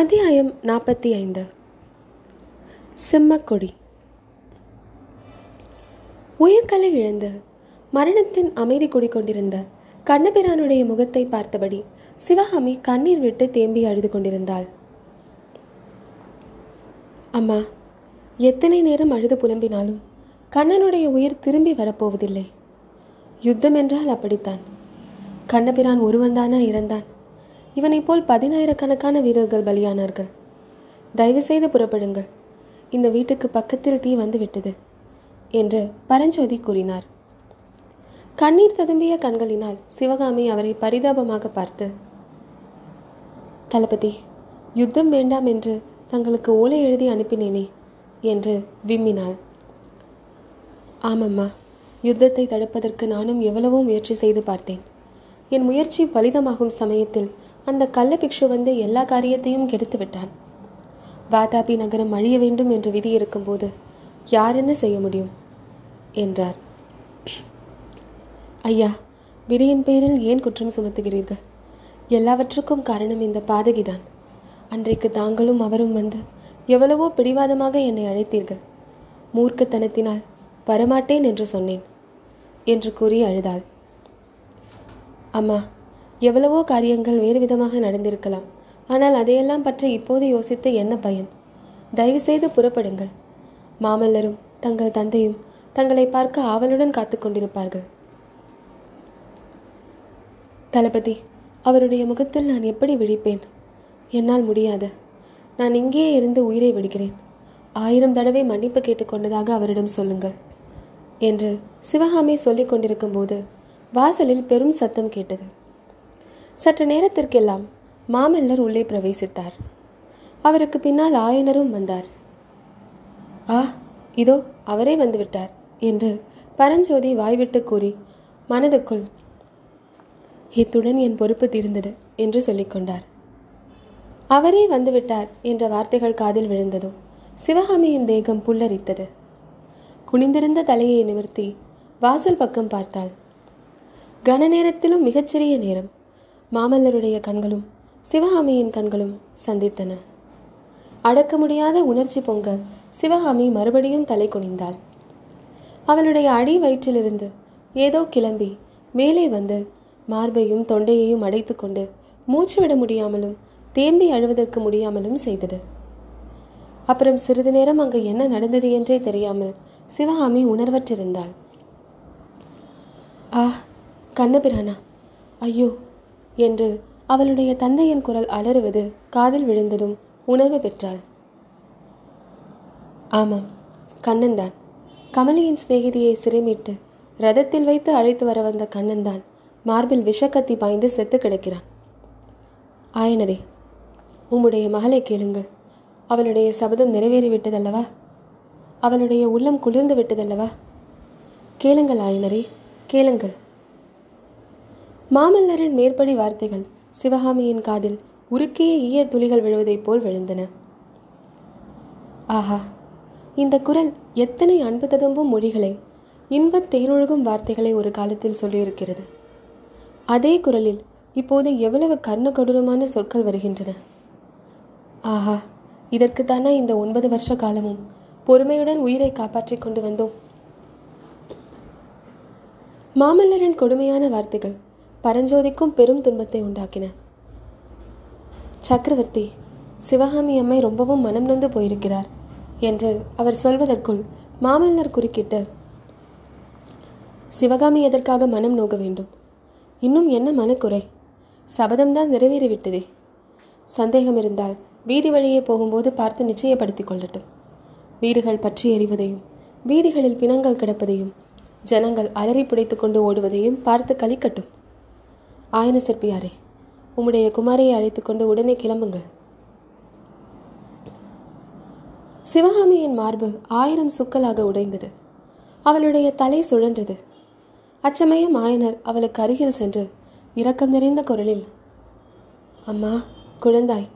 அத்தியாயம் நாற்பத்தி ஐந்து சிம்மக்கொடி. உயிர்களை இழந்து மரணத்தின் அமைதி குடிக்கொண்டிருந்த கண்ணபிரானுடைய முகத்தை பார்த்தபடி சிவகாமி கண்ணீர் விட்டு தேம்பி அழுது கொண்டிருந்தாள். அம்மா எத்தனை நேரம் அழுது புலம்பினாலும் கண்ணனுடைய உயிர் திரும்பி வரப்போவதில்லை. யுத்தம் என்றால் அப்படித்தான். கண்ணபிரான் ஒருவன்தானா இறந்தான். இவனைப் போல் பதினாயிரக்கணக்கான வீரர்கள் பலியானார்கள். தயவு செய்து புறப்படுங்கள். இந்த வீட்டுக்கு பக்கத்தில் தீ வந்து விட்டது என்று பரஞ்சோதி கூறினார். கண்ணீர் ததும்பிய கண்களினால் சிவகாமி அவரை பரிதாபமாக பார்த்து தளபதி யுத்தம் வேண்டாம் என்று தங்களுக்கு ஓலை எழுதி அனுப்பினேனே என்று விம்மினாள். ஆமம்மா யுத்தத்தை தடுப்பதற்கு நானும் எவ்வளவோ முயற்சி செய்து பார்த்தேன். என் முயற்சி பலிதமாகும் சமயத்தில் அந்த கள்ள பிக்ஷு வந்து எல்லா காரியத்தையும் கெடுத்து விட்டான். வாதாபி நகரம் அழிய வேண்டும் என்று விதி இருக்கும்போது யார் என்ன செய்ய முடியும்? என்றார். ஐயா விதியின் பேரில் ஏன் குற்றம் சுமத்துகிறீர்கள்? எல்லாவற்றுக்கும் காரணம் இந்த பாதகிதான். அன்றைக்கு தாங்களும் அவரும் வந்து எவ்வளவோ பிடிவாதமாக என்னை அழைத்தீர்கள். மூர்க்கத்தனத்தினால் வரமாட்டேன் என்று சொன்னேன் என்று கூறி அழுதாள். அம்மா எவ்வளவோ காரியங்கள் வேறு விதமாக நடந்திருக்கலாம். ஆனால் அதையெல்லாம் பற்றி இப்போது யோசித்து என்ன பயன்? தயவு செய்து புறப்படுங்கள். மாமல்லரும் தங்கள் தந்தையும் தங்களை பார்க்க ஆவலுடன் காத்து கொண்டிருப்பார்கள். தளபதி அவருடைய முகத்தில் நான் எப்படி விழிப்பேன்? என்னால் முடியாது. நான் இங்கேயே இருந்து உயிரை விடுகிறேன். ஆயிரம் தடவை மன்னிப்பு கேட்டுக்கொண்டதாக அவரிடம் சொல்லுங்கள். என்று சிவகாமி சொல்லிக் கொண்டிருக்கும் போது வாசலில் பெரும் சத்தம் கேட்டது. சற்று நேரத்திற்கெல்லாம் மாமல்லர் உள்ளே பிரவேசித்தார். அவருக்கு பின்னால் ஆயனரும் வந்தார். ஆ இதோ அவரே வந்துவிட்டார் என்று பரஞ்சோதி வாய்விட்டு கூறி மனதுக்குள் இத்துடன் என் பொறுப்பு தீர்ந்தது என்று சொல்லிக்கொண்டார் அவரே வந்துவிட்டார் என்ற வார்த்தைகள் காதில் விழுந்ததும் சிவகாமியின் தேகம் புல்லரித்தது. குனிந்திருந்த தலையை நிமிர்த்தி வாசல் பக்கம் பார்த்தாள். கன நேரத்திலும் மிகச்சிறிய நேரம். மாமல்லருடைய கண்களும் சிவகாமியின் கண்களும் சந்தித்தன. அடக்க முடியாத உணர்ச்சி பொங்க சிவகாமி மறுபடியும் தலை குனிந்தாள். அவளுடைய அடி வயிற்றிலிருந்து ஏதோ கிளம்பி மேலே வந்து மார்பையும் தொண்டையையும் அடைத்து கொண்டு மூச்சு விட முடியாமலும் தேம்பி அழுவதற்கு முடியாமலும் செய்தது. அப்புறம் சிறிது நேரம் அங்கு என்ன நடந்தது என்றே தெரியாமல் சிவகாமி உணர்வற்றிருந்தாள். ஆ கண்ணபிரானா ஐயோ என்று அவளுடைய தந்தையின் குரல் அலறுவது காதில் விழுந்ததும் உணர்வு பெற்றாள். ஆமாம் கண்ணன்தான். கமலியின் சிநேகிதியை சிறைமிட்டு ரதத்தில் வைத்து அழைத்து வர வந்த கண்ணன்தான் மார்பில் விஷக்கத்தி பாய்ந்து செத்து கிடக்கிறான். ஆயனரே உம்முடைய மகளை கேளுங்கள். அவளுடைய சபதம் நிறைவேறிவிட்டதல்லவா? அவளுடைய உள்ளம் குளிர்ந்து விட்டதல்லவா? கேளுங்கள் ஆயனரே கேளுங்கள். மாமல்லரின் மேற்படி வார்த்தைகள் சிவகாமியின் காதில் உருக்கிய ஈய துளிகள் விழுவதைப் போல் விழுந்தன. ஆஹா இந்த குரல் எத்தனை அன்பு ததும்பும் மொழிகளை இன்பத் தேனொழுகும் வார்த்தைகளை ஒரு காலத்தில் சொல்லியிருக்கிறது. அதே குரலில் இப்போது எவ்வளவு கர்ண கொடூரமான சொற்கள் வருகின்றன. ஆஹா இதற்குத்தானா இந்த ஒன்பது வருஷ காலமும் பொறுமையுடன் உயிரை காப்பாற்றிக் கொண்டு வந்தோம்? மாமல்லரின் கொடுமையான வார்த்தைகள் பரஞ்சோதிக்கும் பெரும் துன்பத்தை உண்டாக்கின. சக்கரவர்த்தி சிவகாமி அம்மை ரொம்பவும் மனம் நொந்து போயிருக்கிறார் என்று அவர் சொல்வதற்குள் மாமல்லர் குறுக்கிட்டு சிவகாமி எதற்காக மனம் நோக வேண்டும்? இன்னும் என்ன மனக்குறை? சபதம்தான் நிறைவேறிவிட்டதே. சந்தேகம் இருந்தால் வீதி வழியே போகும்போது பார்த்து நிச்சயப்படுத்திக் கொள்ளட்டும். வீடுகள் பற்றி எறிவதையும் வீதிகளில் பிணங்கள் கிடப்பதையும் ஜனங்கள் அலறி புடைத்துக்கொண்டு ஓடுவதையும் பார்த்து கழிக்கட்டும் ஆயன சிற்பியாரே உம்முடைய குமாரியை அழைத்துக்கொண்டு உடனே கிளம்புங்கள். சிவகாமியின் மார்பு ஆயிரம் சுக்கலாக உடைந்தது. அவளுடைய தலை சுழன்றது. அச்சமயம் ஆயனர் அவளுக்கு அருகில் சென்று இரக்கம் நிறைந்த குரலில் அம்மா குழந்தாய்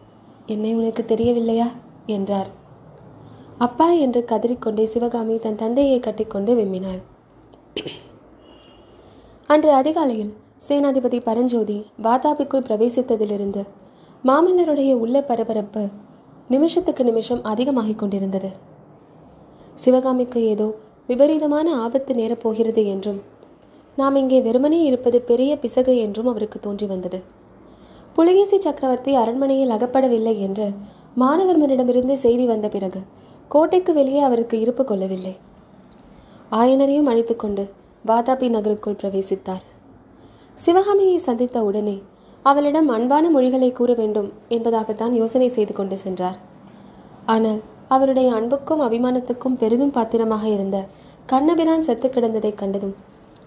என்னை உனக்கு தெரியவில்லையா? என்றார். அப்பா என்று கதறிக்கொண்டே சிவகாமி தன் தந்தையை கட்டிக்கொண்டு விம்மினாள். அன்று அதிகாலையில் சேனாதிபதி பரஞ்சோதி வாதாபிக்குள் பிரவேசித்ததிலிருந்து மாமல்லருடைய உள்ள பரபரப்பு நிமிஷத்துக்கு நிமிஷம் அதிகமாகிக் கொண்டிருந்தது. சிவகாமிக்கு ஏதோ விபரீதமான ஆபத்து நேரப்போகிறது என்றும் நாம் இங்கே வெறுமனே இருப்பது பெரிய பிசகு என்றும் அவருக்கு தோன்றி வந்தது. புலிகேசி சக்கரவர்த்தி அரண்மனையில் அகப்படவில்லை என்று மாணவர்மனிடமிருந்து செய்தி வந்த பிறகு கோட்டைக்கு வெளியே அவருக்கு இருப்பு கொள்ளவில்லை. ஆயனரையும் அழைத்துக்கொண்டு வாதாபி நகருக்குள் பிரவேசித்தார். சிவகாமியை சந்தித்த உடனே அவளிடம் அன்பான மொழிகளை கூற வேண்டும் என்பதாகத்தான் யோசனை செய்து கொண்டு சென்றார். ஆனால் அவருடைய அன்புக்கும் அபிமானத்துக்கும் பெரிதும் பாத்திரமாக இருந்த கண்ணபிரான் செத்து கிடந்ததைக் கண்டதும்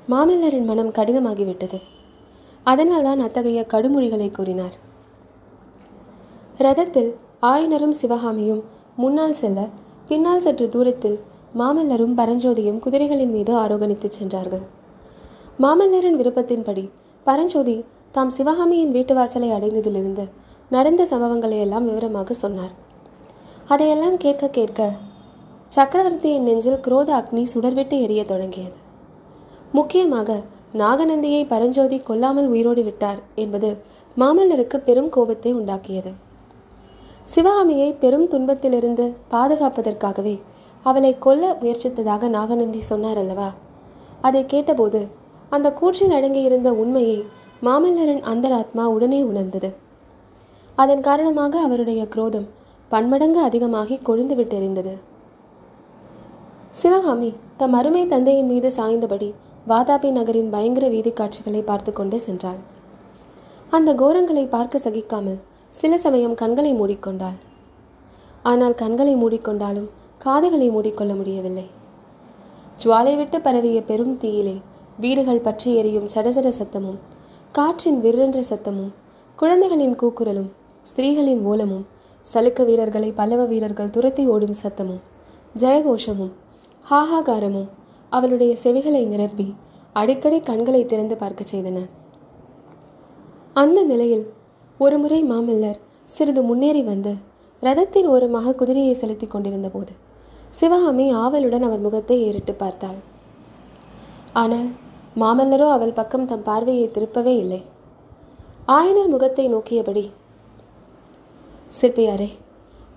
மாமல்லரின் மனம் கடினமாகிவிட்டது. அதனால்தான் அத்தகைய கடுமொழிகளை கூறினார். ரதத்தில் ஆயனரும் சிவகாமியும் முன்னால் செல்ல பின்னால் சற்று தூரத்தில் மாமல்லரும் பரஞ்சோதியும் குதிரைகளின் மீது ஆரோகணித்துச் சென்றார்கள். மாமல்லரின் விருப்பத்தின்படி பரஞ்சோதி தாம் சிவகாமியின் வீட்டு வாசலை அடைந்ததிலிருந்து நடந்த சம்பவங்களை எல்லாம் விவரமாக சொன்னார். அதையெல்லாம் கேட்க கேட்க சக்கரவர்த்தியின் நெஞ்சில் குரோத அக்னி சுடர்விட்டு எரிய தொடங்கியது. முக்கியமாக நாகநந்தியை பரஞ்சோதி கொல்லாமல் உயிரோடு விட்டார் என்பது மாமல்லருக்கு பெரும் கோபத்தை உண்டாக்கியது. சிவகாமியை பெரும் துன்பத்திலிருந்து பாதுகாப்பதற்காகவே அவளை கொல்ல முயற்சித்ததாக நாகநந்தி சொன்னார் அல்லவா? அதை கேட்டபோது அந்த கூற்றில் அடங்கியிருந்த உண்மையை மாமல்லரின் அந்தராத்மா உடனே உணர்ந்தது. அதன் காரணமாக அவருடைய குரோதம் பன்மடங்கு அதிகமாகி கொழுந்து விட்டெறிந்தது சிவகாமி தம் அருமை தந்தையின் மீது சாய்ந்தபடி வாதாபி நகரின் பயங்கர வீதி காட்சிகளை பார்த்து கொண்டு சென்றாள். அந்த கோரங்களை பார்க்க சகிக்காமல் சில சமயம் கண்களை மூடிக்கொண்டாள். ஆனால் கண்களை மூடிக்கொண்டாலும் காதுகளை மூடிக்கொள்ள முடியவில்லை. ஜுவாலை விட்டு பரவிய பெரும் தீயிலே வீடுகள் பற்றி எரியும் சடசட சத்தமும் காற்றின் விற்றென்ற சத்தமும் குழந்தைகளின் கூக்குரலும் ஸ்திரீகளின் ஓலமும் சலுக்க வீரர்களை பல்லவ வீரர்கள் துரத்தி ஓடும் சத்தமும் ஜெயகோஷமும் ஹாஹாகாரமும் அவளுடைய செவிகளை நிரப்பி அடிக்கடி கண்களை திறந்து பார்க்க செய்தன. அந்த நிலையில் ஒருமுறை மாமல்லர் சிறிது முன்னேறி வந்து ரதத்தின் ஓரமாக குதிரையை செலுத்திக் கொண்டிருந்த போது சிவகாமி ஆவலுடன் அவர் முகத்தை ஏறிட்டு பார்த்தாள். ஆனால் மாமல்லரோ அவள் பக்கம் தம் பார்வையை திருப்பவே இல்லை. ஆயனர் முகத்தை நோக்கியபடி சிற்பியாரே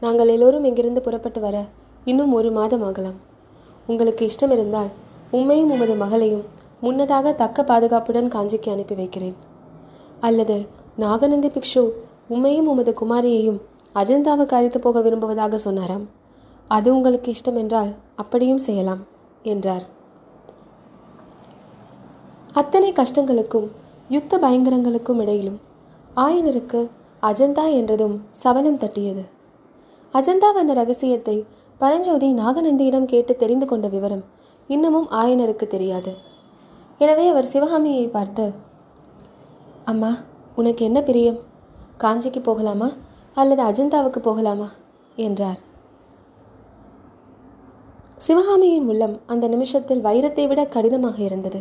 நாங்கள் எல்லோரும் இங்கிருந்து புறப்பட்டு வர இன்னும் ஒரு மாதம் ஆகலாம். உங்களுக்கு இஷ்டம் இருந்தால் உண்மையும் உமது மகளையும் முன்னதாக தக்க பாதுகாப்புடன் காஞ்சிக்கு அனுப்பி வைக்கிறேன். அல்லது நாகநந்தி பிக்ஷு உம்மையும் உமது குமாரியையும் அஜந்தாவுக்கு அழைத்து போக விரும்புவதாக சொன்னாராம். அது உங்களுக்கு இஷ்டம் என்றால் அப்படியும் செய்யலாம் என்றார். அத்தனை கஷ்டங்களுக்கும் யுத்த பயங்கரங்களுக்கும் இடையிலும் ஆயனருக்கு அஜந்தா என்றதும் சபலம் தட்டியது. அஜந்தா வந்த ரகசியத்தை பரஞ்சோதி நாகநந்தியிடம் கேட்டு தெரிந்து கொண்ட விவரம் இன்னமும் ஆயனருக்கு தெரியாது. எனவே அவர் சிவகாமியை பார்த்து அம்மா உனக்கு என்ன பிரியம்? காஞ்சிக்கு போகலாமா? அல்லது அஜந்தாவுக்கு போகலாமா? என்றார். சிவகாமியின் உள்ளம் அந்த நிமிஷத்தில் வைரத்தை விட கடினமாக இருந்தது.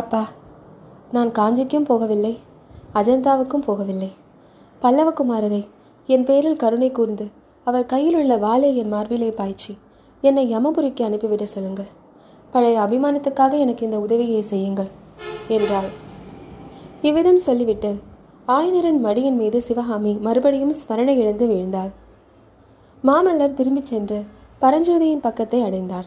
அப்பா நான் காஞ்சிக்கும் போகவில்லை அஜந்தாவுக்கும் போகவில்லை. பல்லவகுமாரரை என் பேரில் கருணை கூர்ந்து அவர் கையில் உள்ள வாளை என் மார்பிலே பாய்ச்சி என்னை யமபுரிக்கு அனுப்பிவிட சொல்லுங்கள். பழைய அபிமானத்துக்காக எனக்கு இந்த உதவியை செய்யுங்கள் என்றாள். இவ்விதம் சொல்லிவிட்டு ஆயனரின் மடியின் மீது சிவகாமி மறுபடியும் ஸ்மரணை இழந்து விழுந்தாள். மாமல்லர் திரும்பிச் சென்று பரஞ்சோதியின் பக்கத்தை அடைந்தார்.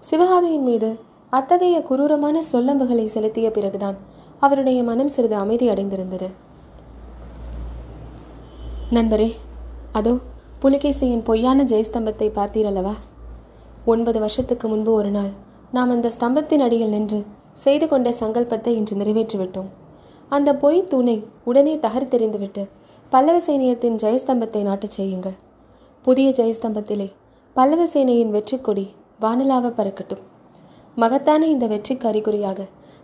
சிவகாமியின் மீது அத்தகைய குரூரமான சொல்லம்புகளை செலுத்திய பிறகுதான் அவருடைய மனம் சிறிது அமைதி அடைந்திருந்தது. நண்பரே அதோ புலிகேசியின் பொய்யான ஜெயஸ்தம்பத்தை பார்த்தீரல்லவா? ஒன்பது வருஷத்துக்கு முன்பு ஒரு நாள் நாம் அந்த ஸ்தம்பத்தின் அடியில் நின்று செய்து கொண்ட சங்கல்பத்தை இன்று நிறைவேற்றிவிட்டோம். அந்த பொய் தூணை உடனே தகர்த்தெறிந்துவிட்டு பல்லவ சைனியத்தின் ஜெயஸ்தம்பத்தை நாட்டச் செய்யுங்கள். புதிய ஜெயஸ்தம்பத்திலே பல்லவ சேனையின் வெற்றி கொடி வானலாவ பறக்கட்டும். மகத்தான இந்த வெற்றி கறிகுறியாக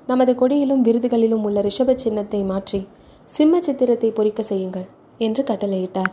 நமது கொடியிலும் விருதுகளிலும் உள்ள ரிஷப சின்னத்தை மாற்றி சிம்ம சித்திரத்தை பொறிக்க செய்யுங்கள் என்று கட்டளையிட்டார்.